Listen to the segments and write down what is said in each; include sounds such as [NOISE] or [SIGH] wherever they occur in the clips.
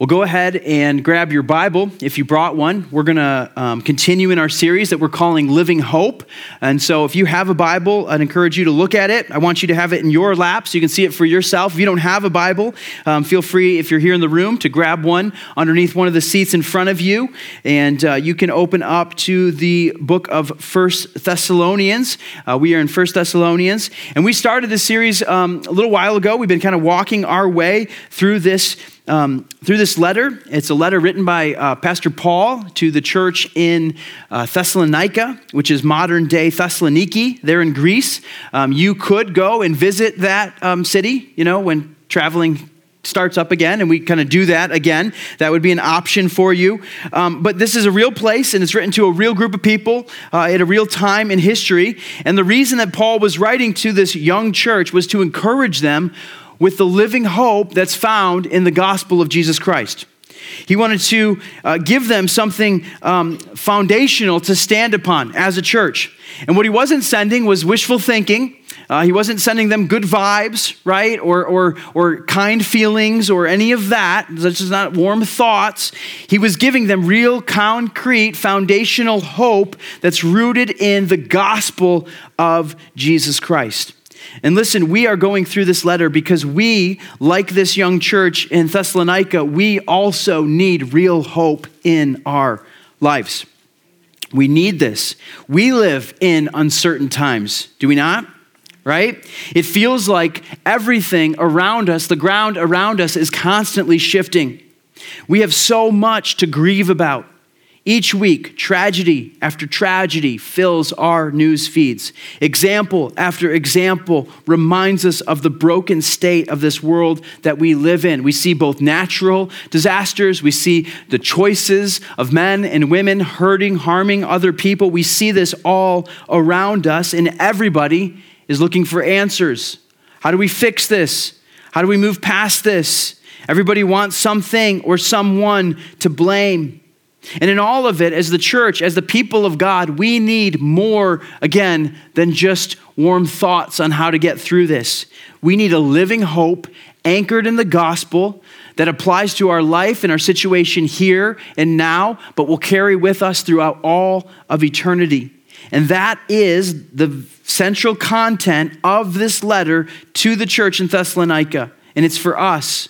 Well, go ahead and grab your Bible if you brought one. We're going to um, continue in our series that we're calling Living Hope. And so, if you have a Bible, I'd encourage you to look at it. I want you to have it in your lap so you can see it for yourself. If you don't have a Bible, um, feel free, if you're here in the room, to grab one underneath one of the seats in front of you. And uh, you can open up to the book of First Thessalonians. Uh, we are in First Thessalonians. And we started this series um, a little while ago. We've been kind of walking our way through this um, through this letter. It's a letter written by uh, Pastor Paul to the church in uh, Thessalonica, which is modern day Thessaloniki, there in Greece. Um, you could go and visit that um, city, you know, when traveling starts up again, and we kind of do that again. That would be an option for you. Um, but this is a real place, and it's written to a real group of people uh, at a real time in history. And the reason that Paul was writing to this young church was to encourage them with the living hope that's found in the gospel of Jesus Christ. He wanted to uh, give them something um, foundational to stand upon as a church. And what he wasn't sending was wishful thinking. Uh, he wasn't sending them good vibes, right? Or, or, or kind feelings or any of that. That's just not warm thoughts. He was giving them real, concrete, foundational hope that's rooted in the gospel of Jesus Christ. And listen, we are going through this letter because we, like this young church in Thessalonica, we also need real hope in our lives. We need this. We live in uncertain times, do we not? Right? It feels like everything around us, the ground around us, is constantly shifting. We have so much to grieve about. Each week, tragedy after tragedy fills our news feeds. Example after example reminds us of the broken state of this world that we live in. We see both natural disasters, we see the choices of men and women hurting, harming other people. We see this all around us, and everybody is looking for answers. How do we fix this? How do we move past this? Everybody wants something or someone to blame. And in all of it, as the church, as the people of God, we need more, again, than just warm thoughts on how to get through this. We need a living hope anchored in the gospel that applies to our life and our situation here and now, but will carry with us throughout all of eternity. And that is the central content of this letter to the church in Thessalonica. And it's for us.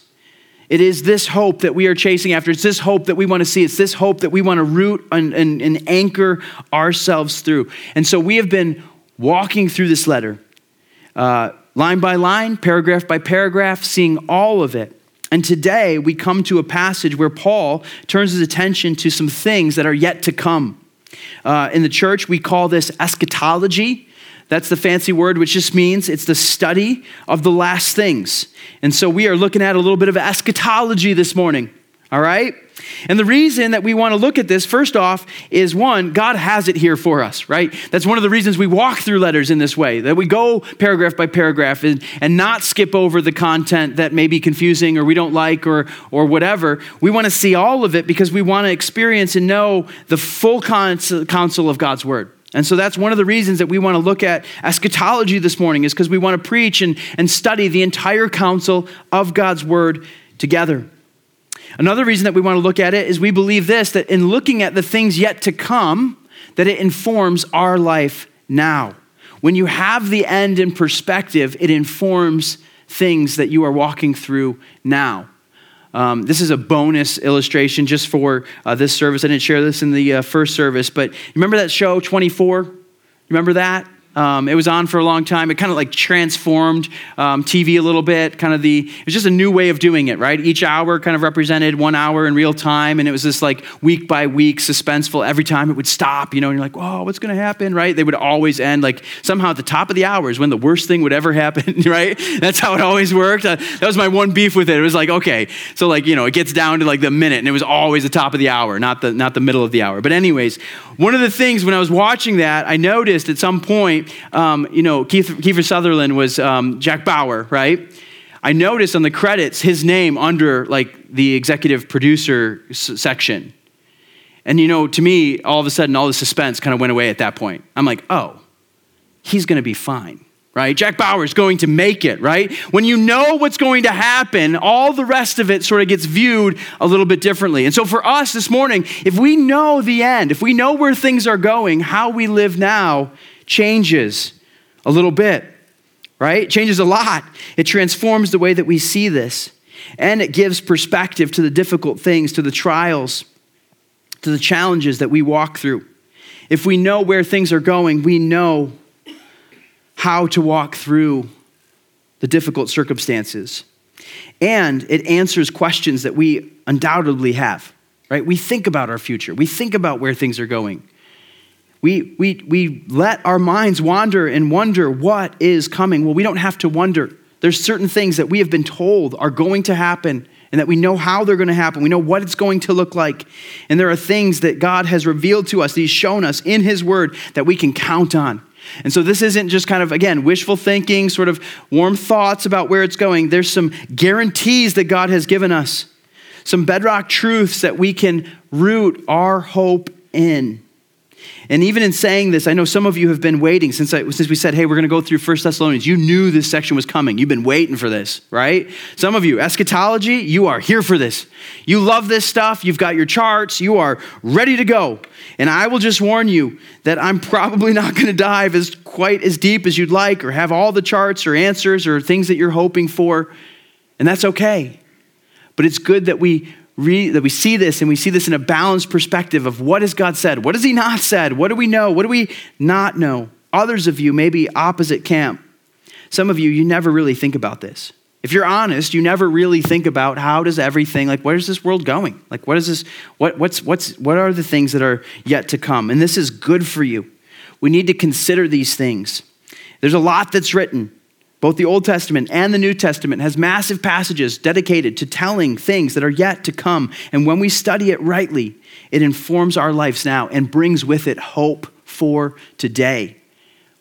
It is this hope that we are chasing after. It's this hope that we want to see. It's this hope that we want to root and, and, and anchor ourselves through. And so we have been walking through this letter, uh, line by line, paragraph by paragraph, seeing all of it. And today we come to a passage where Paul turns his attention to some things that are yet to come. Uh, in the church, we call this eschatology. That's the fancy word, which just means it's the study of the last things. And so we are looking at a little bit of eschatology this morning, all right? And the reason that we want to look at this, first off, is one, God has it here for us, right? That's one of the reasons we walk through letters in this way, that we go paragraph by paragraph and, and not skip over the content that may be confusing or we don't like or, or whatever. We want to see all of it because we want to experience and know the full counsel of God's word. And so that's one of the reasons that we want to look at eschatology this morning, is because we want to preach and, and study the entire counsel of God's word together. Another reason that we want to look at it is we believe this that in looking at the things yet to come, that it informs our life now. When you have the end in perspective, it informs things that you are walking through now. Um, this is a bonus illustration just for uh, this service. I didn't share this in the uh, first service, but remember that show 24? Remember that? Um, it was on for a long time. It kind of like transformed um, TV a little bit. Kind of the it was just a new way of doing it, right? Each hour kind of represented one hour in real time, and it was this like week by week suspenseful. Every time it would stop, you know, and you're like, "Whoa, what's going to happen?" Right? They would always end like somehow at the top of the hour is when the worst thing would ever happen, [LAUGHS] right? That's how it always worked. Uh, that was my one beef with it. It was like, okay, so like you know, it gets down to like the minute, and it was always the top of the hour, not the not the middle of the hour. But anyways, one of the things when I was watching that, I noticed at some point um, you know, Keith, Kiefer Sutherland was um, Jack Bauer, right? I noticed on the credits his name under like the executive producer s- section. And you know, to me, all of a sudden, all the suspense kind of went away at that point. I'm like, oh, he's going to be fine. right? Jack Bauer is going to make it, right? When you know what's going to happen, all the rest of it sort of gets viewed a little bit differently. And so for us this morning, if we know the end, if we know where things are going, how we live now changes a little bit, right? It changes a lot. It transforms the way that we see this. And it gives perspective to the difficult things, to the trials, to the challenges that we walk through. If we know where things are going, we know how to walk through the difficult circumstances. And it answers questions that we undoubtedly have, right? We think about our future, we think about where things are going. We, we, we let our minds wander and wonder what is coming. Well, we don't have to wonder. There's certain things that we have been told are going to happen and that we know how they're going to happen. We know what it's going to look like. And there are things that God has revealed to us, that He's shown us in His Word that we can count on. And so this isn't just kind of, again, wishful thinking, sort of warm thoughts about where it's going. There's some guarantees that God has given us, some bedrock truths that we can root our hope in. And even in saying this, I know some of you have been waiting since, I, since we said, hey, we're going to go through First Thessalonians. You knew this section was coming. You've been waiting for this, right? Some of you, eschatology, you are here for this. You love this stuff. You've got your charts. You are ready to go. And I will just warn you that I'm probably not going to dive as quite as deep as you'd like or have all the charts or answers or things that you're hoping for. And that's okay. But it's good that we that we see this and we see this in a balanced perspective of what has God said? What has He not said? What do we know? What do we not know? Others of you may be opposite camp. Some of you, you never really think about this. If you're honest, you never really think about how does everything, like where is this world going? Like what is this, what, what's, what's, what are the things that are yet to come? And this is good for you. We need to consider these things. There's a lot that's written. Both the Old Testament and the New Testament has massive passages dedicated to telling things that are yet to come. And when we study it rightly, it informs our lives now and brings with it hope for today.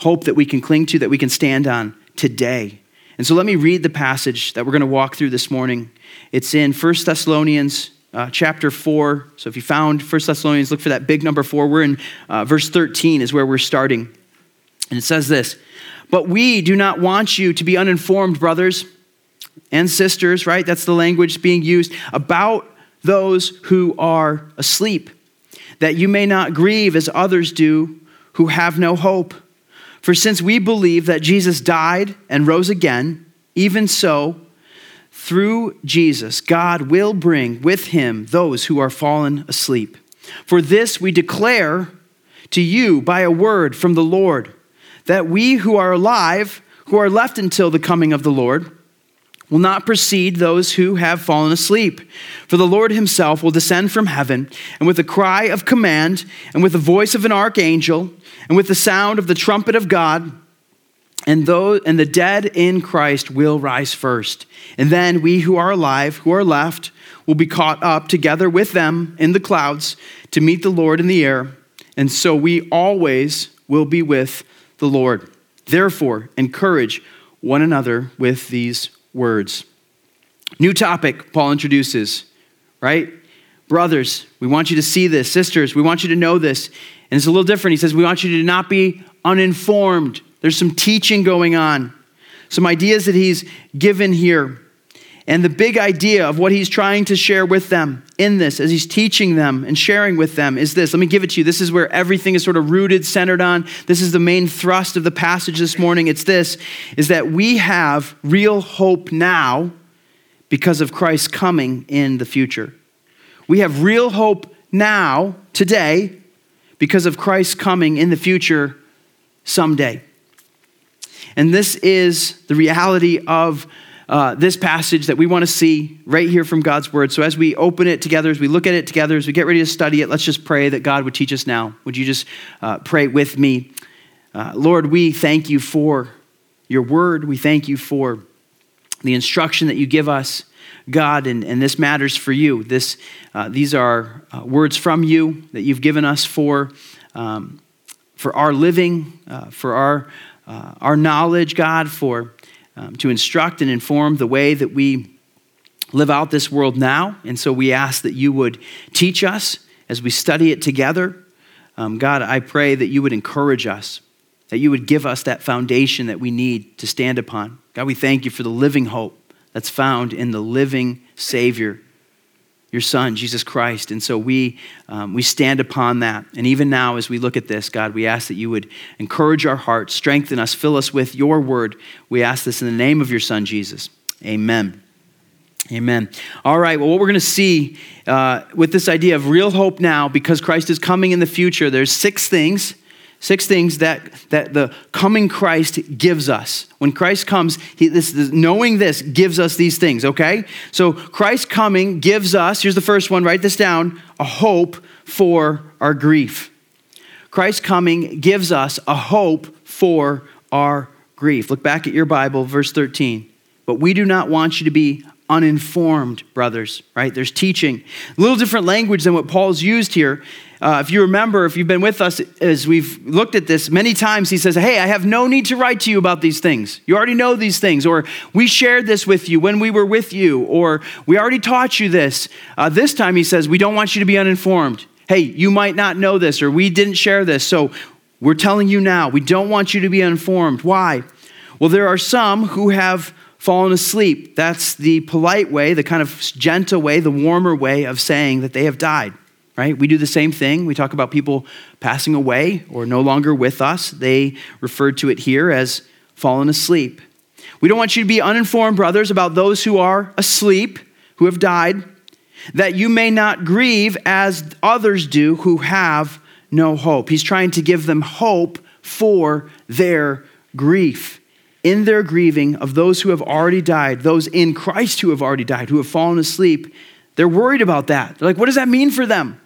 Hope that we can cling to, that we can stand on today. And so let me read the passage that we're going to walk through this morning. It's in 1 Thessalonians uh, chapter 4. So if you found 1 Thessalonians, look for that big number 4. We're in uh, verse 13 is where we're starting. And it says this but we do not want you to be uninformed, brothers and sisters, right? That's the language being used about those who are asleep, that you may not grieve as others do who have no hope. For since we believe that Jesus died and rose again, even so, through Jesus, God will bring with him those who are fallen asleep. For this we declare to you by a word from the Lord that we who are alive, who are left until the coming of the Lord, will not precede those who have fallen asleep. For the Lord himself will descend from heaven, and with a cry of command, and with the voice of an archangel, and with the sound of the trumpet of God, and, those, and the dead in Christ will rise first. And then we who are alive, who are left, will be caught up together with them in the clouds to meet the Lord in the air. And so we always will be with the Lord. Therefore, encourage one another with these words. New topic Paul introduces, right? Brothers, we want you to see this. Sisters, we want you to know this. And it's a little different. He says, We want you to not be uninformed. There's some teaching going on, some ideas that he's given here. And the big idea of what he's trying to share with them in this, as he's teaching them and sharing with them, is this. Let me give it to you. This is where everything is sort of rooted, centered on. This is the main thrust of the passage this morning. It's this is that we have real hope now because of Christ's coming in the future. We have real hope now, today, because of Christ's coming in the future someday. And this is the reality of uh, this passage that we want to see right here from God's word. So, as we open it together, as we look at it together, as we get ready to study it, let's just pray that God would teach us now. Would you just uh, pray with me? Uh, Lord, we thank you for your word. We thank you for the instruction that you give us, God, and, and this matters for you. This, uh, these are uh, words from you that you've given us for, um, for our living, uh, for our, our knowledge, God, for um, to instruct and inform the way that we live out this world now. And so we ask that you would teach us as we study it together. Um, God, I pray that you would encourage us that you would give us that foundation that we need to stand upon. God, we thank you for the living hope that's found in the living Savior, your Son, Jesus Christ. And so we, um, we stand upon that. And even now, as we look at this, God, we ask that you would encourage our hearts, strengthen us, fill us with your word. We ask this in the name of your Son, Jesus. Amen. Amen. All right, well, what we're going to see uh, with this idea of real hope now, because Christ is coming in the future, there's six things Six things that, that the coming Christ gives us. When Christ comes, he, this, this, knowing this gives us these things, okay? So Christ coming gives us, here's the first one, write this down, a hope for our grief. Christ coming gives us a hope for our grief. Look back at your Bible, verse 13. But we do not want you to be uninformed, brothers, right? There's teaching. A little different language than what Paul's used here. Uh, if you remember, if you've been with us as we've looked at this many times, he says, Hey, I have no need to write to you about these things. You already know these things. Or we shared this with you when we were with you. Or we already taught you this. Uh, this time he says, We don't want you to be uninformed. Hey, you might not know this, or we didn't share this. So we're telling you now, we don't want you to be uninformed. Why? Well, there are some who have fallen asleep. That's the polite way, the kind of gentle way, the warmer way of saying that they have died right? We do the same thing. We talk about people passing away or no longer with us. They referred to it here as fallen asleep. We don't want you to be uninformed, brothers, about those who are asleep, who have died, that you may not grieve as others do who have no hope. He's trying to give them hope for their grief. In their grieving of those who have already died, those in Christ who have already died, who have fallen asleep, they're worried about that. They're like, what does that mean for them?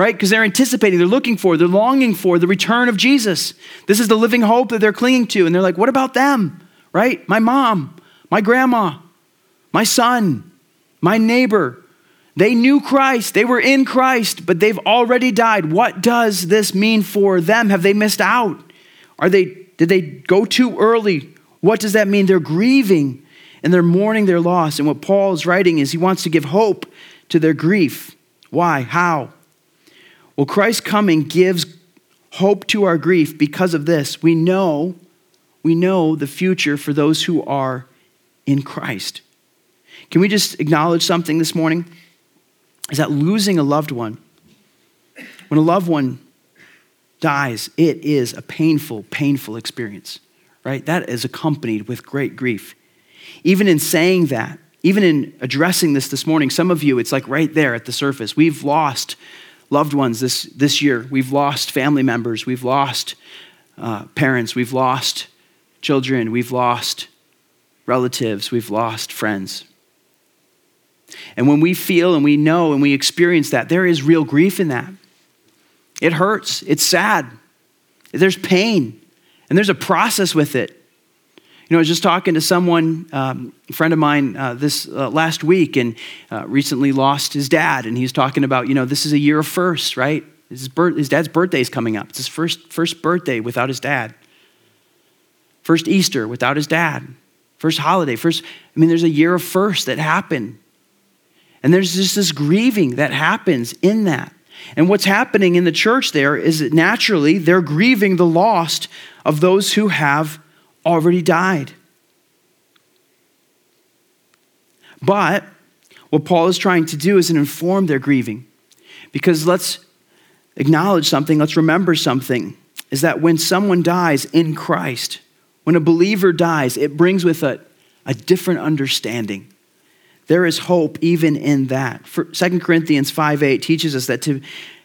right? Because they're anticipating, they're looking for, they're longing for the return of Jesus. This is the living hope that they're clinging to. And they're like, what about them, right? My mom, my grandma, my son, my neighbor. They knew Christ, they were in Christ, but they've already died. What does this mean for them? Have they missed out? Are they, did they go too early? What does that mean? They're grieving and they're mourning their loss. And what Paul is writing is he wants to give hope to their grief. Why? How? Well, Christ's coming gives hope to our grief because of this. We know, we know the future for those who are in Christ. Can we just acknowledge something this morning? Is that losing a loved one, when a loved one dies, it is a painful, painful experience, right? That is accompanied with great grief. Even in saying that, even in addressing this this morning, some of you, it's like right there at the surface. We've lost loved ones this, this year. We've lost family members. We've lost uh, parents. We've lost children. We've lost relatives. We've lost friends. And when we feel and we know and we experience that, there is real grief in that. It hurts. It's sad. There's pain. And there's a process with it. You know, I was just talking to someone, um, a friend of mine, uh, this uh, last week, and uh, recently lost his dad. And he's talking about, you know, this is a year of firsts, right? His, birth, his dad's birthday is coming up. It's his first, first birthday without his dad. First Easter without his dad. First holiday. First, I mean, there's a year of firsts that happen. And there's just this grieving that happens in that. And what's happening in the church there is that naturally they're grieving the lost of those who have already died. But what Paul is trying to do is inform their grieving. Because let's acknowledge something, let's remember something, is that when someone dies in Christ, when a believer dies, it brings with it a different understanding. There is hope even in that. For 2 Corinthians 5 8 teaches us that to,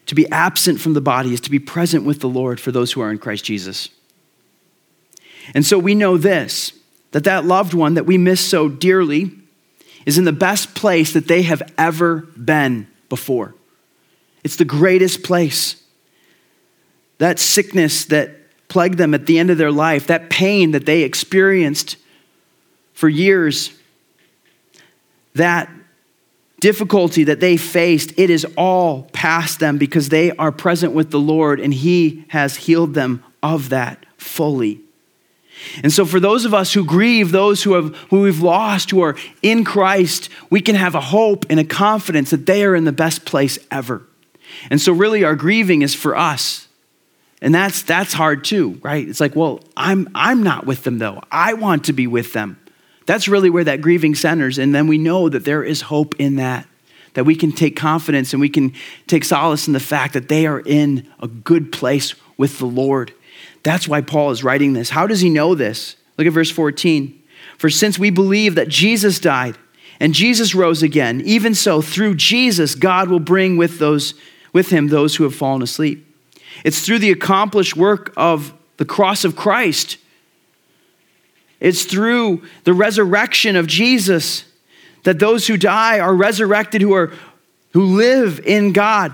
to be absent from the body is to be present with the Lord for those who are in Christ Jesus. And so we know this that that loved one that we miss so dearly is in the best place that they have ever been before. It's the greatest place. That sickness that plagued them at the end of their life, that pain that they experienced for years, that difficulty that they faced, it is all past them because they are present with the Lord and He has healed them of that fully. And so, for those of us who grieve, those who, have, who we've lost, who are in Christ, we can have a hope and a confidence that they are in the best place ever. And so, really, our grieving is for us, And that's that's hard too, right? It's like, well, I'm I'm not with them though. I want to be with them. That's really where that grieving centers. And then we know that there is hope in that. That we can take confidence and we can take solace in the fact that they are in a good place with the Lord. That's why Paul is writing this. How does he know this? Look at verse 14. For since we believe that Jesus died and Jesus rose again, even so through Jesus God will bring with those with him those who have fallen asleep. It's through the accomplished work of the cross of Christ. It's through the resurrection of Jesus that those who die are resurrected who are who live in God.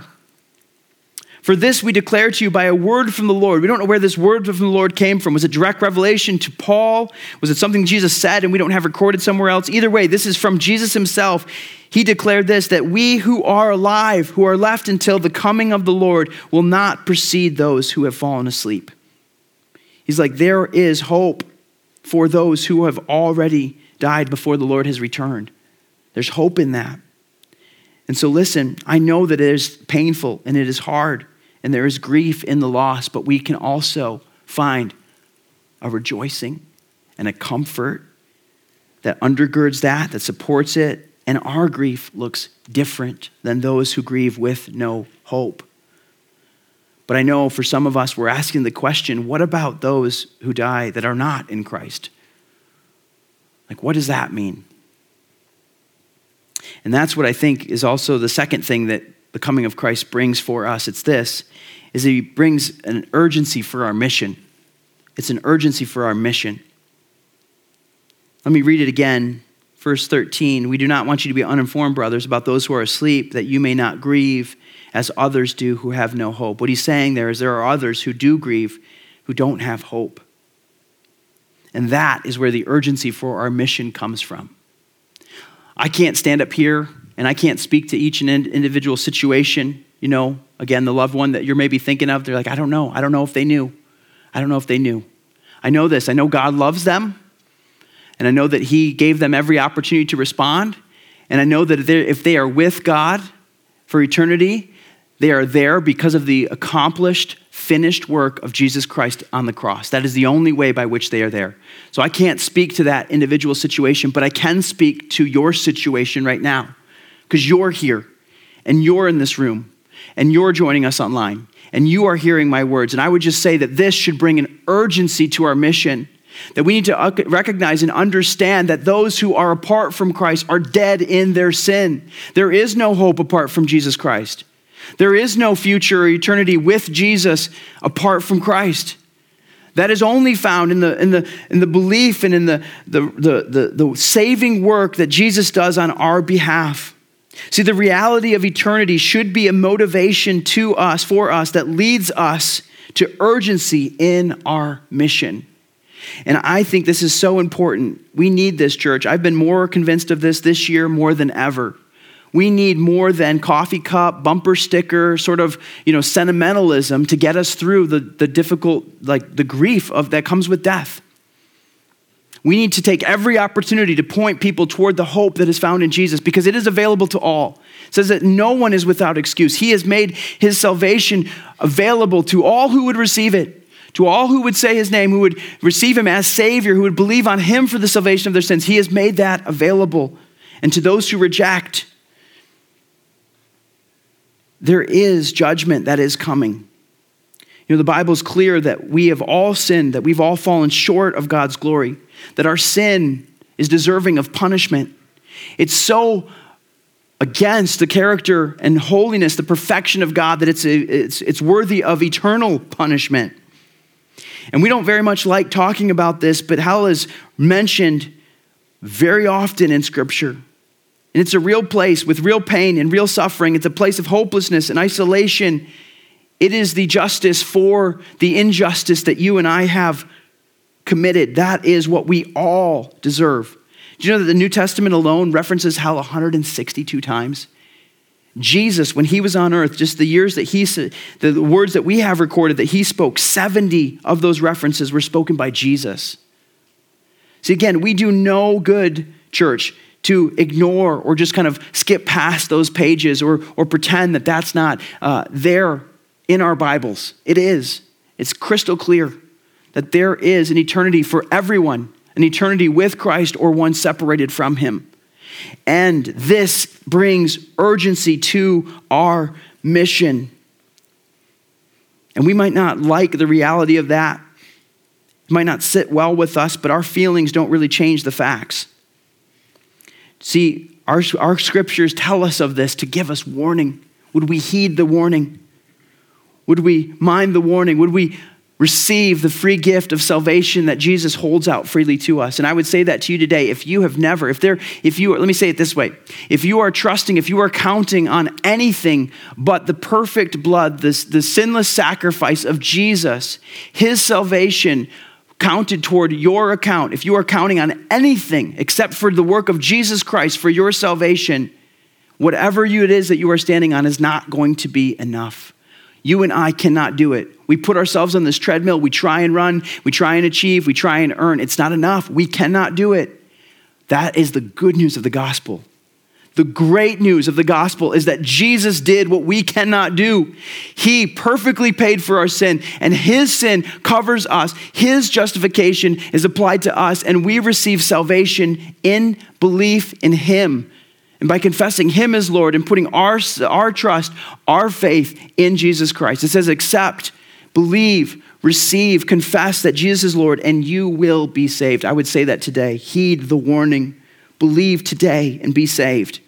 For this we declare to you by a word from the Lord. We don't know where this word from the Lord came from. Was it direct revelation to Paul? Was it something Jesus said and we don't have recorded somewhere else? Either way, this is from Jesus himself. He declared this that we who are alive, who are left until the coming of the Lord, will not precede those who have fallen asleep. He's like, there is hope for those who have already died before the Lord has returned. There's hope in that. And so, listen, I know that it is painful and it is hard and there is grief in the loss, but we can also find a rejoicing and a comfort that undergirds that, that supports it, and our grief looks different than those who grieve with no hope. But I know for some of us, we're asking the question what about those who die that are not in Christ? Like, what does that mean? And that's what I think is also the second thing that the coming of Christ brings for us. It's this is he brings an urgency for our mission. It's an urgency for our mission. Let me read it again. Verse 13 We do not want you to be uninformed, brothers, about those who are asleep, that you may not grieve as others do who have no hope. What he's saying there is there are others who do grieve who don't have hope. And that is where the urgency for our mission comes from. I can't stand up here and I can't speak to each and individual situation. You know, again, the loved one that you're maybe thinking of, they're like, I don't know. I don't know if they knew. I don't know if they knew. I know this. I know God loves them, and I know that He gave them every opportunity to respond. And I know that if they are with God for eternity, they are there because of the accomplished, finished work of Jesus Christ on the cross. That is the only way by which they are there. So I can't speak to that individual situation, but I can speak to your situation right now because you're here and you're in this room and you're joining us online and you are hearing my words. And I would just say that this should bring an urgency to our mission. That we need to recognize and understand that those who are apart from Christ are dead in their sin. There is no hope apart from Jesus Christ. There is no future or eternity with Jesus apart from Christ. That is only found in the, in the, in the belief and in the, the, the, the, the saving work that Jesus does on our behalf. See, the reality of eternity should be a motivation to us, for us, that leads us to urgency in our mission. And I think this is so important. We need this, church. I've been more convinced of this this year more than ever. We need more than coffee cup, bumper sticker, sort of, you know, sentimentalism to get us through the, the difficult, like the grief of that comes with death. We need to take every opportunity to point people toward the hope that is found in Jesus because it is available to all. It says that no one is without excuse. He has made his salvation available to all who would receive it, to all who would say his name, who would receive him as Savior, who would believe on him for the salvation of their sins. He has made that available. And to those who reject, there is judgment that is coming. You know, the Bible is clear that we have all sinned, that we've all fallen short of God's glory that our sin is deserving of punishment. It's so against the character and holiness, the perfection of God, that it's, it's, it's worthy of eternal punishment. And we don't very much like talking about this, but hell is mentioned very often in Scripture. And it's a real place with real pain and real suffering. It's a place of hopelessness and isolation. It is the justice for the injustice that you and I have committed. That is what we all deserve. Do you know that the New Testament alone references hell 162 times? Jesus, when he was on earth, just the years that he said, the words that we have recorded that he spoke, 70 of those references were spoken by Jesus. See, again, we do no good, church, to ignore or just kind of skip past those pages or, or pretend that that's not uh, there in our Bibles. It is. It's crystal clear that there is an eternity for everyone, an eternity with Christ or one separated from him. And this brings urgency to our mission. And we might not like the reality of that. It might not sit well with us, but our feelings don't really change the facts. See, our, our scriptures tell us of this to give us warning. Would we heed the warning? Would we mind the warning? Would we receive the free gift of salvation that Jesus holds out freely to us. And I would say that to you today. If you have never, if there, if you, let me say it this way if you are trusting, if you are counting on anything but the perfect blood, this, the sinless sacrifice of Jesus, his salvation counted toward your account, if you are counting on anything except for the work of Jesus Christ for your salvation, whatever it is that you are standing on is not going to be enough. You and I cannot do it. We put ourselves on this treadmill. We try and run. We try and achieve. We try and earn. It's not enough. We cannot do it. That is the good news of the gospel. The great news of the gospel is that Jesus did what we cannot do. He perfectly paid for our sin, and His sin covers us. His justification is applied to us, and we receive salvation in belief in Him. And by confessing Him as Lord and putting our, our trust, our faith in Jesus Christ. It says, accept, believe, receive, confess that Jesus is Lord, and you will be saved. I would say that today. Heed the warning. Believe today and be saved.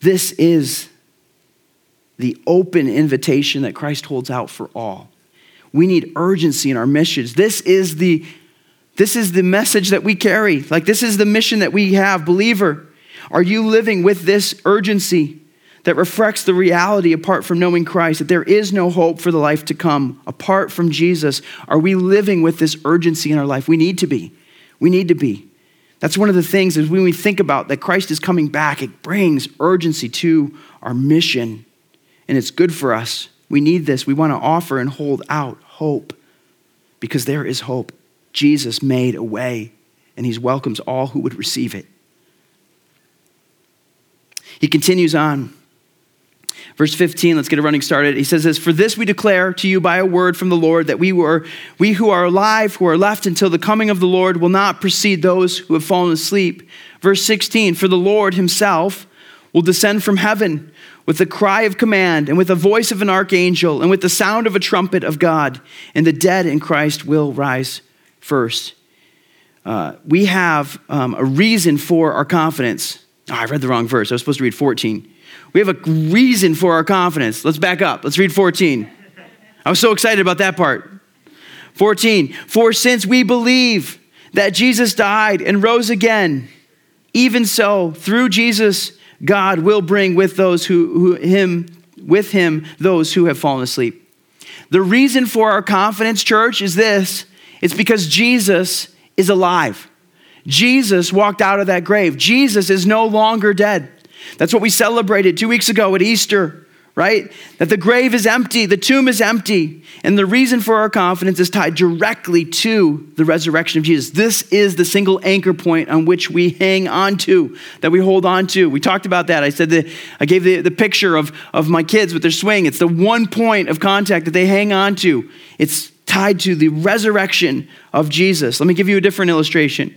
This is the open invitation that Christ holds out for all. We need urgency in our missions. This is the this is the message that we carry. Like, this is the mission that we have. Believer, are you living with this urgency that reflects the reality apart from knowing Christ, that there is no hope for the life to come apart from Jesus? Are we living with this urgency in our life? We need to be. We need to be. That's one of the things is when we think about that Christ is coming back, it brings urgency to our mission. And it's good for us. We need this. We want to offer and hold out hope because there is hope. Jesus made a way, and he welcomes all who would receive it. He continues on. Verse 15, let's get a running started. He says this, For this we declare to you by a word from the Lord that we were we who are alive, who are left until the coming of the Lord, will not precede those who have fallen asleep. Verse 16, For the Lord himself will descend from heaven with the cry of command, and with the voice of an archangel, and with the sound of a trumpet of God, and the dead in Christ will rise first. Uh, we have um, a reason for our confidence. Oh, I read the wrong verse. I was supposed to read 14. We have a reason for our confidence. Let's back up. Let's read 14. I was so excited about that part. 14. For since we believe that Jesus died and rose again, even so, through Jesus, God will bring with those who, who him with him those who have fallen asleep. The reason for our confidence, church, is this it's because Jesus is alive. Jesus walked out of that grave. Jesus is no longer dead. That's what we celebrated two weeks ago at Easter, right? That the grave is empty, the tomb is empty. And the reason for our confidence is tied directly to the resurrection of Jesus. This is the single anchor point on which we hang on to, that we hold on to. We talked about that. I said that I gave the, the picture of, of my kids with their swing. It's the one point of contact that they hang on to. It's tied to the resurrection of Jesus. Let me give you a different illustration.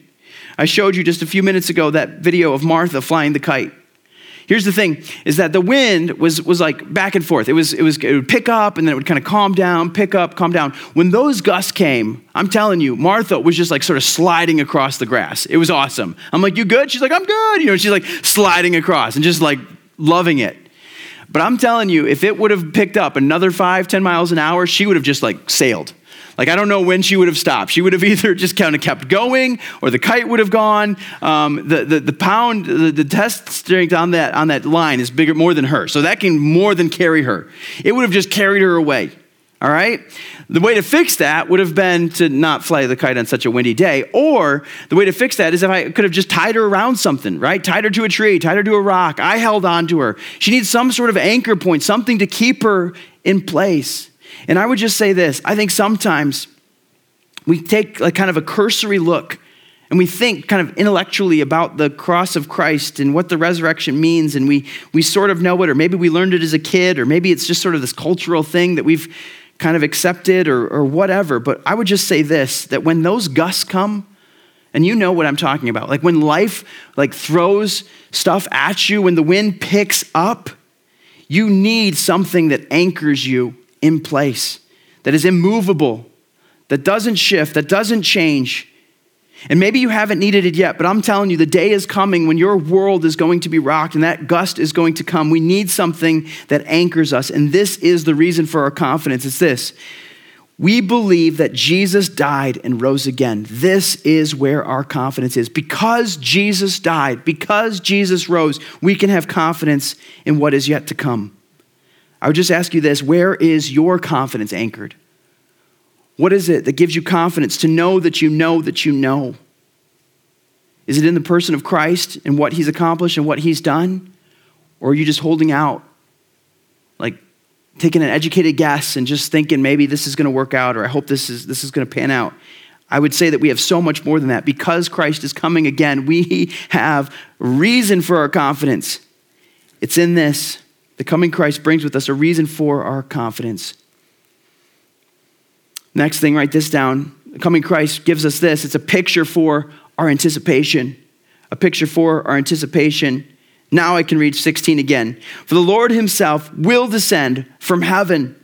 I showed you just a few minutes ago that video of Martha flying the kite. Here's the thing is that the wind was, was like back and forth. It was, it was it would pick up and then it would kind of calm down, pick up, calm down. When those gusts came, I'm telling you, Martha was just like sort of sliding across the grass. It was awesome. I'm like, you good? She's like, I'm good. You know, she's like sliding across and just like loving it. But I'm telling you, if it would have picked up another five, ten miles an hour, she would have just like sailed. Like, I don't know when she would have stopped. She would have [LAUGHS] either just kind of kept going or the kite would have gone. Um, the, the, the pound, the, the test strength on that, on that line is bigger, more than her. So that can more than carry her. It would have just carried her away. All right? The way to fix that would have been to not fly the kite on such a windy day. Or the way to fix that is if I could have just tied her around something, right? Tied her to a tree, tied her to a rock. I held on to her. She needs some sort of anchor point, something to keep her in place. And I would just say this I think sometimes we take like kind of a cursory look and we think kind of intellectually about the cross of Christ and what the resurrection means, and we, we sort of know it, or maybe we learned it as a kid, or maybe it's just sort of this cultural thing that we've kind of accepted or, or whatever. But I would just say this that when those gusts come, and you know what I'm talking about, like when life like throws stuff at you, when the wind picks up, you need something that anchors you in place, that is immovable, that doesn't shift, that doesn't change and maybe you haven't needed it yet, but I'm telling you, the day is coming when your world is going to be rocked and that gust is going to come. We need something that anchors us. And this is the reason for our confidence. It's this we believe that Jesus died and rose again. This is where our confidence is. Because Jesus died, because Jesus rose, we can have confidence in what is yet to come. I would just ask you this where is your confidence anchored? What is it that gives you confidence to know that you know that you know? Is it in the person of Christ and what he's accomplished and what he's done? Or are you just holding out, like taking an educated guess and just thinking maybe this is going to work out or I hope this is, this is going to pan out? I would say that we have so much more than that. Because Christ is coming again, we [LAUGHS] have reason for our confidence. It's in this. The coming Christ brings with us a reason for our confidence. Next thing, write this down. The coming Christ gives us this it's a picture for our anticipation. A picture for our anticipation. Now I can read 16 again. For the Lord himself will descend from heaven.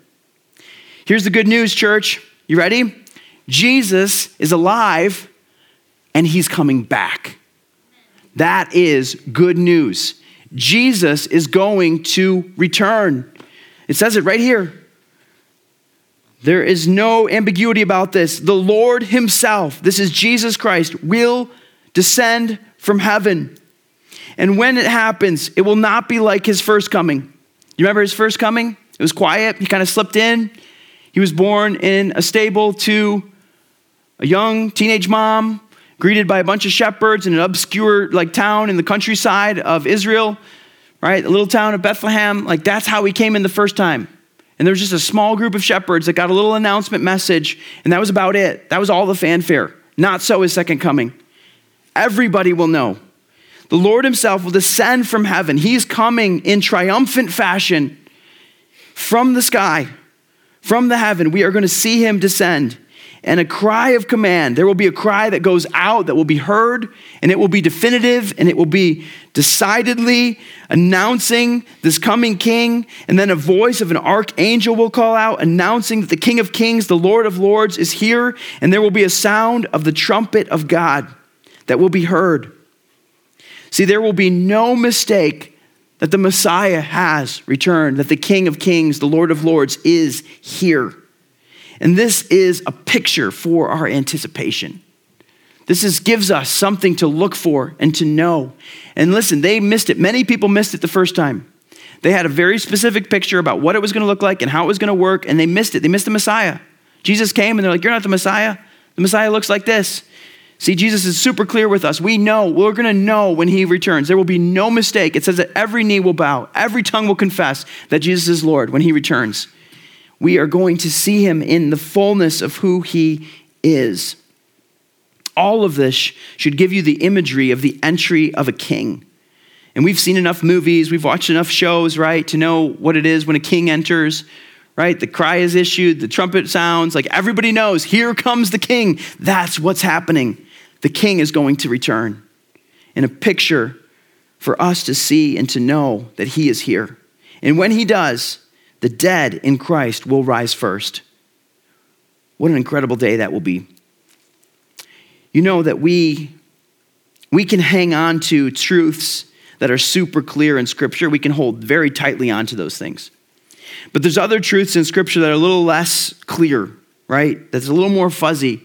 Here's the good news, church. You ready? Jesus is alive and he's coming back. That is good news. Jesus is going to return. It says it right here. There is no ambiguity about this. The Lord Himself, this is Jesus Christ, will descend from heaven. And when it happens, it will not be like His first coming. You remember His first coming? It was quiet, He kind of slipped in. He was born in a stable to a young teenage mom, greeted by a bunch of shepherds in an obscure like town in the countryside of Israel, right? A little town of Bethlehem. Like that's how he came in the first time. And there was just a small group of shepherds that got a little announcement message, and that was about it. That was all the fanfare. Not so his second coming. Everybody will know. The Lord himself will descend from heaven. He's coming in triumphant fashion from the sky, from the heaven. We are going to see him descend and a cry of command. There will be a cry that goes out that will be heard, and it will be definitive, and it will be decidedly announcing this coming king. And then a voice of an archangel will call out, announcing that the King of Kings, the Lord of Lords, is here, and there will be a sound of the trumpet of God that will be heard. See, there will be no mistake that the Messiah has returned, that the King of Kings, the Lord of Lords, is here. And this is a picture for our anticipation. This is, gives us something to look for and to know. And listen, they missed it. Many people missed it the first time. They had a very specific picture about what it was going to look like and how it was going to work, and they missed it. They missed the Messiah. Jesus came and they're like, You're not the Messiah. The Messiah looks like this. See, Jesus is super clear with us. We know, we're going to know when he returns. There will be no mistake. It says that every knee will bow, every tongue will confess that Jesus is Lord when he returns we are going to see him in the fullness of who he is. All of this should give you the imagery of the entry of a king. And we've seen enough movies, we've watched enough shows, right, to know what it is when a king enters, right? The cry is issued, the trumpet sounds, like everybody knows, here comes the king. That's what's happening. The king is going to return. In a picture for us to see and to know that he is here. And when he does, the dead in Christ will rise first. What an incredible day that will be. You know that we, we can hang on to truths that are super clear in Scripture. We can hold very tightly onto those things. But there's other truths in Scripture that are a little less clear, right? That's a little more fuzzy.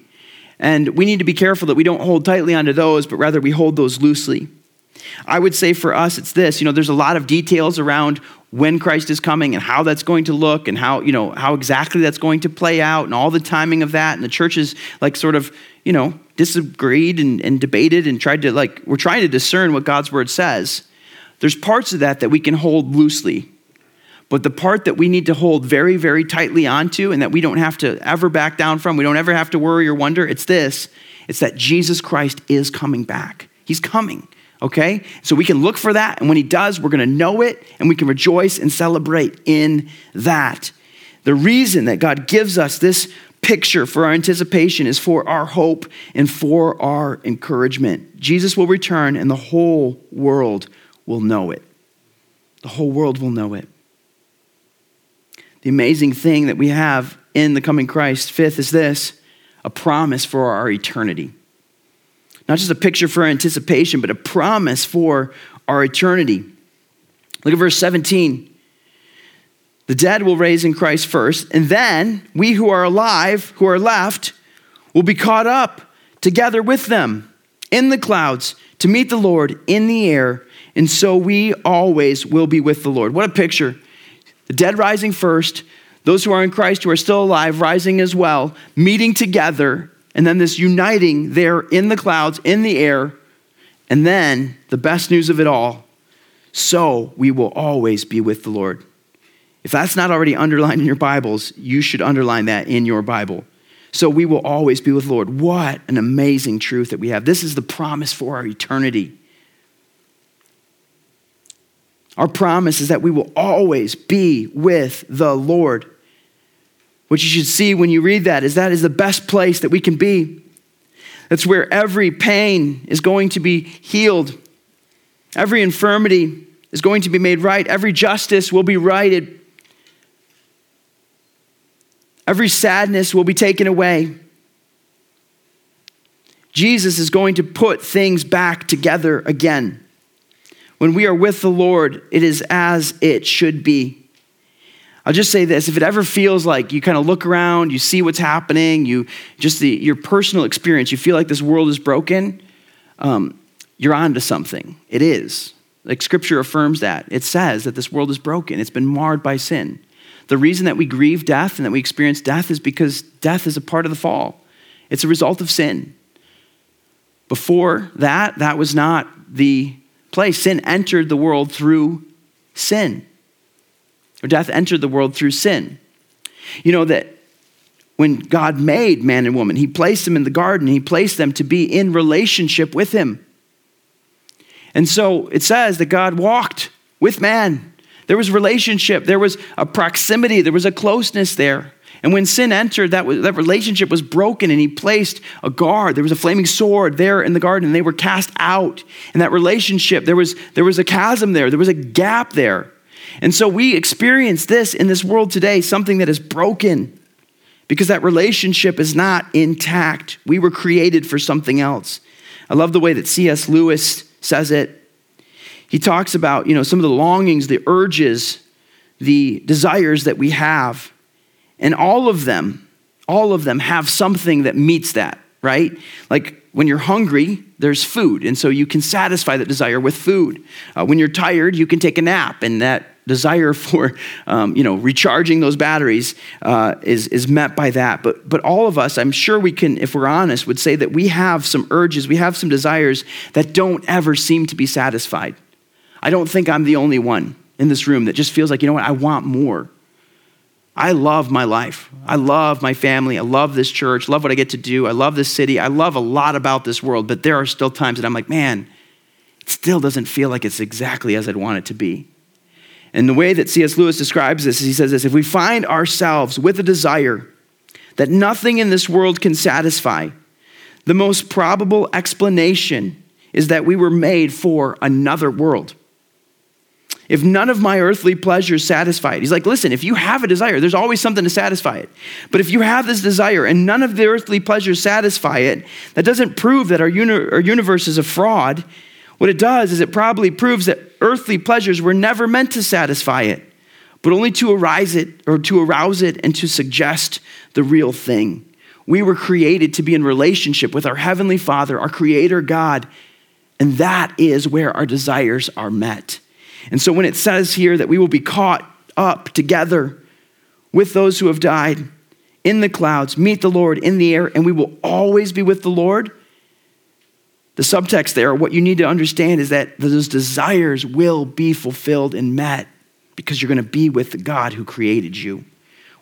And we need to be careful that we don't hold tightly onto those, but rather we hold those loosely. I would say for us, it's this you know, there's a lot of details around when Christ is coming and how that's going to look and how, you know, how exactly that's going to play out and all the timing of that. And the church is like sort of, you know, disagreed and, and debated and tried to like, we're trying to discern what God's word says. There's parts of that that we can hold loosely. But the part that we need to hold very, very tightly onto and that we don't have to ever back down from, we don't ever have to worry or wonder, it's this it's that Jesus Christ is coming back. He's coming, okay? So we can look for that, and when He does, we're gonna know it, and we can rejoice and celebrate in that. The reason that God gives us this picture for our anticipation is for our hope and for our encouragement. Jesus will return, and the whole world will know it. The whole world will know it. The amazing thing that we have in the coming Christ, fifth, is this a promise for our eternity. Not just a picture for anticipation, but a promise for our eternity. Look at verse 17. The dead will raise in Christ first, and then we who are alive, who are left, will be caught up together with them in the clouds to meet the Lord in the air, and so we always will be with the Lord. What a picture. The dead rising first, those who are in Christ who are still alive rising as well, meeting together, and then this uniting there in the clouds, in the air. And then the best news of it all so we will always be with the Lord. If that's not already underlined in your Bibles, you should underline that in your Bible. So we will always be with Lord. What an amazing truth that we have. This is the promise for our eternity. Our promise is that we will always be with the Lord. What you should see when you read that is that is the best place that we can be. That's where every pain is going to be healed, every infirmity is going to be made right, every justice will be righted, every sadness will be taken away. Jesus is going to put things back together again. When we are with the Lord, it is as it should be. I'll just say this if it ever feels like you kind of look around, you see what's happening, you just the, your personal experience, you feel like this world is broken, um, you're on to something. It is. Like scripture affirms that. It says that this world is broken, it's been marred by sin. The reason that we grieve death and that we experience death is because death is a part of the fall, it's a result of sin. Before that, that was not the place. Sin entered the world through sin or death entered the world through sin. You know that when God made man and woman, he placed them in the garden, he placed them to be in relationship with him. And so it says that God walked with man. There was relationship, there was a proximity, there was a closeness there. And when sin entered, that, was, that relationship was broken, and he placed a guard. There was a flaming sword there in the garden, and they were cast out. And that relationship, there was, there was a chasm there, there was a gap there. And so we experience this in this world today, something that is broken because that relationship is not intact. We were created for something else. I love the way that C.S. Lewis says it. He talks about, you know, some of the longings, the urges, the desires that we have. And all of them, all of them have something that meets that, right? Like when you're hungry, there's food. And so you can satisfy that desire with food. Uh, when you're tired, you can take a nap, and that desire for um, you know recharging those batteries uh, is, is met by that but but all of us i'm sure we can if we're honest would say that we have some urges we have some desires that don't ever seem to be satisfied i don't think i'm the only one in this room that just feels like you know what i want more I love my life. I love my family. I love this church. love what I get to do. I love this city. I love a lot about this world, but there are still times that I'm like, man, it still doesn't feel like it's exactly as I'd want it to be. And the way that C.S. Lewis describes this is he says this if we find ourselves with a desire that nothing in this world can satisfy, the most probable explanation is that we were made for another world. If none of my earthly pleasures satisfy it, he's like, listen, if you have a desire, there's always something to satisfy it. But if you have this desire and none of the earthly pleasures satisfy it, that doesn't prove that our, uni- our universe is a fraud. What it does is it probably proves that earthly pleasures were never meant to satisfy it, but only to arise it or to arouse it and to suggest the real thing. We were created to be in relationship with our Heavenly Father, our Creator God, and that is where our desires are met. And so when it says here that we will be caught up together with those who have died in the clouds, meet the Lord in the air, and we will always be with the Lord the subtext there, what you need to understand is that those desires will be fulfilled and met because you're going to be with the God who created you.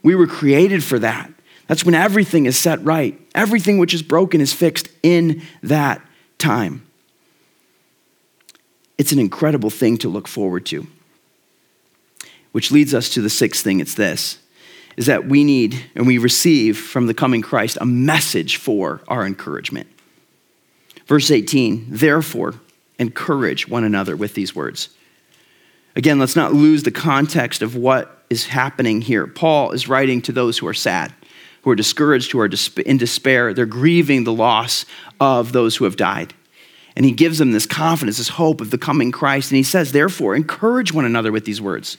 We were created for that. That's when everything is set right. Everything which is broken is fixed in that time. It's an incredible thing to look forward to. Which leads us to the sixth thing it's this is that we need and we receive from the coming Christ a message for our encouragement. Verse 18, therefore, encourage one another with these words. Again, let's not lose the context of what is happening here. Paul is writing to those who are sad, who are discouraged, who are in despair. They're grieving the loss of those who have died. And he gives them this confidence, this hope of the coming Christ. And he says, therefore, encourage one another with these words.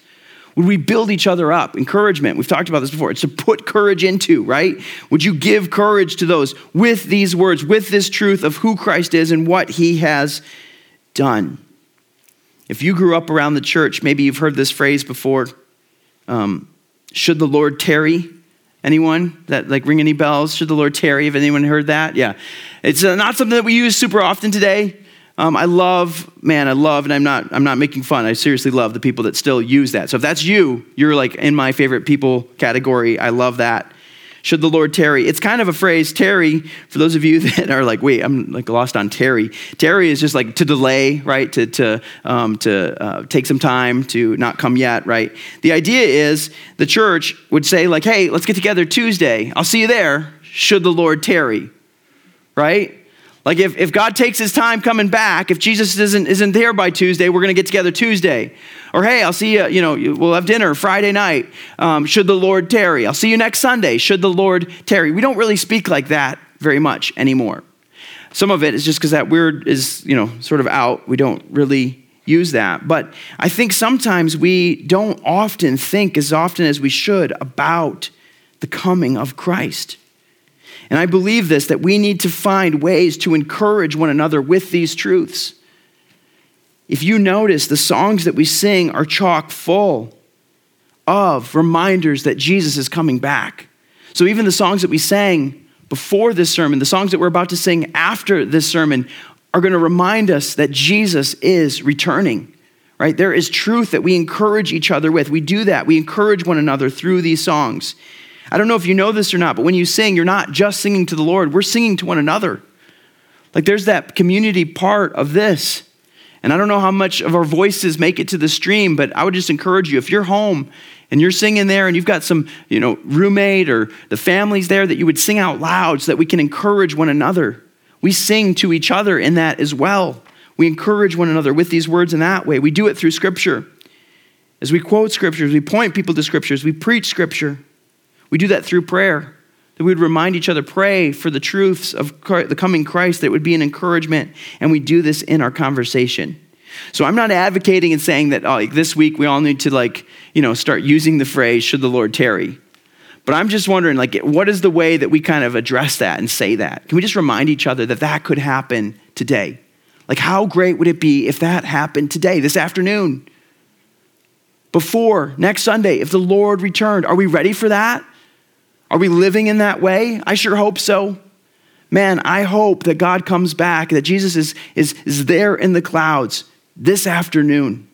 Would we build each other up? Encouragement. We've talked about this before. It's to put courage into, right? Would you give courage to those with these words, with this truth of who Christ is and what he has done? If you grew up around the church, maybe you've heard this phrase before um, should the Lord tarry? Anyone that like ring any bells? Should the Lord tarry? Have anyone heard that? Yeah. It's not something that we use super often today. Um, I love, man, I love, and I'm not, I'm not making fun. I seriously love the people that still use that. So if that's you, you're like in my favorite people category. I love that. Should the Lord tarry? It's kind of a phrase, tarry, for those of you [LAUGHS] that are like, wait, I'm like lost on tarry. Tarry is just like to delay, right? To, to, um, to uh, take some time, to not come yet, right? The idea is the church would say, like, hey, let's get together Tuesday. I'll see you there. Should the Lord tarry, right? Like if, if God takes his time coming back, if Jesus isn't, isn't there by Tuesday, we're going to get together Tuesday. Or hey, I'll see you, you know, we'll have dinner Friday night. Um, should the Lord tarry? I'll see you next Sunday. Should the Lord tarry? We don't really speak like that very much anymore. Some of it is just because that word is, you know, sort of out. We don't really use that. But I think sometimes we don't often think as often as we should about the coming of Christ. And I believe this that we need to find ways to encourage one another with these truths. If you notice, the songs that we sing are chock full of reminders that Jesus is coming back. So even the songs that we sang before this sermon, the songs that we're about to sing after this sermon, are going to remind us that Jesus is returning. Right? There is truth that we encourage each other with. We do that. We encourage one another through these songs. I don't know if you know this or not, but when you sing, you're not just singing to the Lord, we're singing to one another. Like there's that community part of this. And I don't know how much of our voices make it to the stream, but I would just encourage you if you're home and you're singing there and you've got some, you know, roommate or the families there that you would sing out loud so that we can encourage one another. We sing to each other in that as well. We encourage one another with these words in that way. We do it through scripture. As we quote scriptures, we point people to scriptures, we preach scripture. We do that through prayer. That we would remind each other, pray for the truths of the coming Christ, that would be an encouragement. And we do this in our conversation. So I'm not advocating and saying that oh, like, this week we all need to like, you know, start using the phrase, should the Lord tarry? But I'm just wondering, like, what is the way that we kind of address that and say that? Can we just remind each other that that could happen today? Like, how great would it be if that happened today, this afternoon? Before next Sunday, if the Lord returned, are we ready for that? Are we living in that way? I sure hope so. Man, I hope that God comes back, that Jesus is, is, is there in the clouds this afternoon.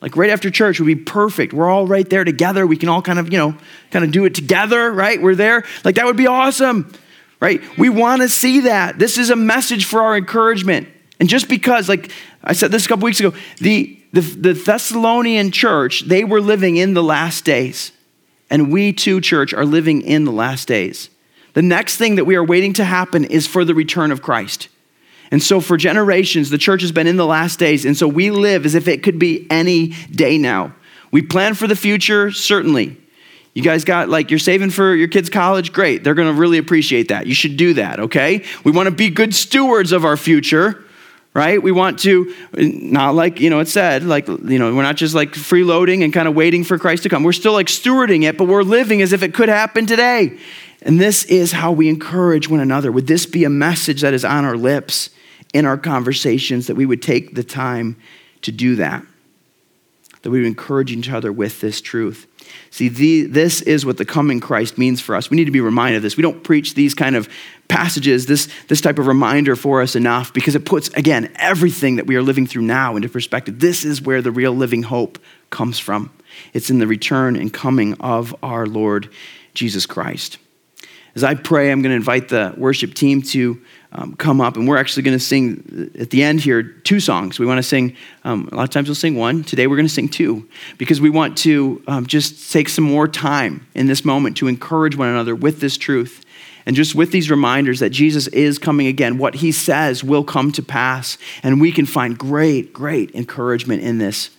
Like right after church would be perfect. We're all right there together. We can all kind of, you know, kind of do it together, right? We're there. Like that would be awesome, right? We want to see that. This is a message for our encouragement. And just because, like I said this a couple weeks ago, the, the, the Thessalonian church, they were living in the last days. And we too, church, are living in the last days. The next thing that we are waiting to happen is for the return of Christ. And so, for generations, the church has been in the last days. And so, we live as if it could be any day now. We plan for the future, certainly. You guys got like, you're saving for your kids' college? Great. They're going to really appreciate that. You should do that, okay? We want to be good stewards of our future right? We want to, not like, you know, it said, like, you know, we're not just like freeloading and kind of waiting for Christ to come. We're still like stewarding it, but we're living as if it could happen today. And this is how we encourage one another. Would this be a message that is on our lips in our conversations that we would take the time to do that? That we would encourage each other with this truth. See, the, this is what the coming Christ means for us. We need to be reminded of this. We don't preach these kind of passages, this, this type of reminder for us enough because it puts, again, everything that we are living through now into perspective. This is where the real living hope comes from. It's in the return and coming of our Lord Jesus Christ. As I pray, I'm going to invite the worship team to um, come up, and we're actually going to sing at the end here two songs. We want to sing, um, a lot of times we'll sing one. Today we're going to sing two because we want to um, just take some more time in this moment to encourage one another with this truth. And just with these reminders that Jesus is coming again, what he says will come to pass, and we can find great, great encouragement in this.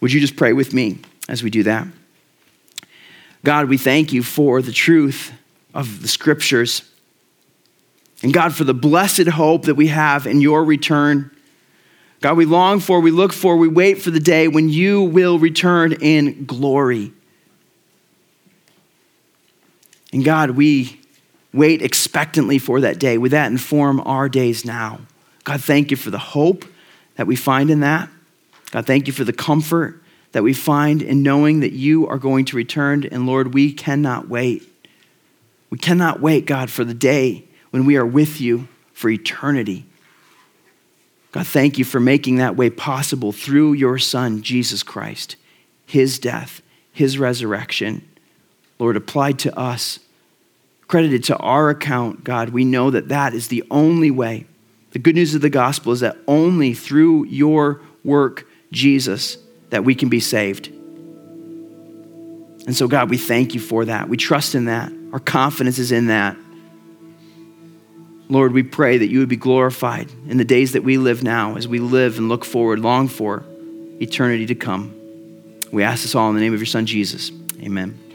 Would you just pray with me as we do that? God, we thank you for the truth of the scriptures. And God, for the blessed hope that we have in your return. God, we long for, we look for, we wait for the day when you will return in glory. And God, we wait expectantly for that day. Would that inform our days now? God, thank you for the hope that we find in that. God, thank you for the comfort that we find in knowing that you are going to return. And Lord, we cannot wait. We cannot wait, God, for the day when we are with you for eternity. God, thank you for making that way possible through your Son, Jesus Christ, his death, his resurrection. Lord, applied to us, credited to our account, God, we know that that is the only way. The good news of the gospel is that only through your work, Jesus, that we can be saved. And so, God, we thank you for that. We trust in that. Our confidence is in that. Lord, we pray that you would be glorified in the days that we live now as we live and look forward, long for eternity to come. We ask this all in the name of your Son, Jesus. Amen.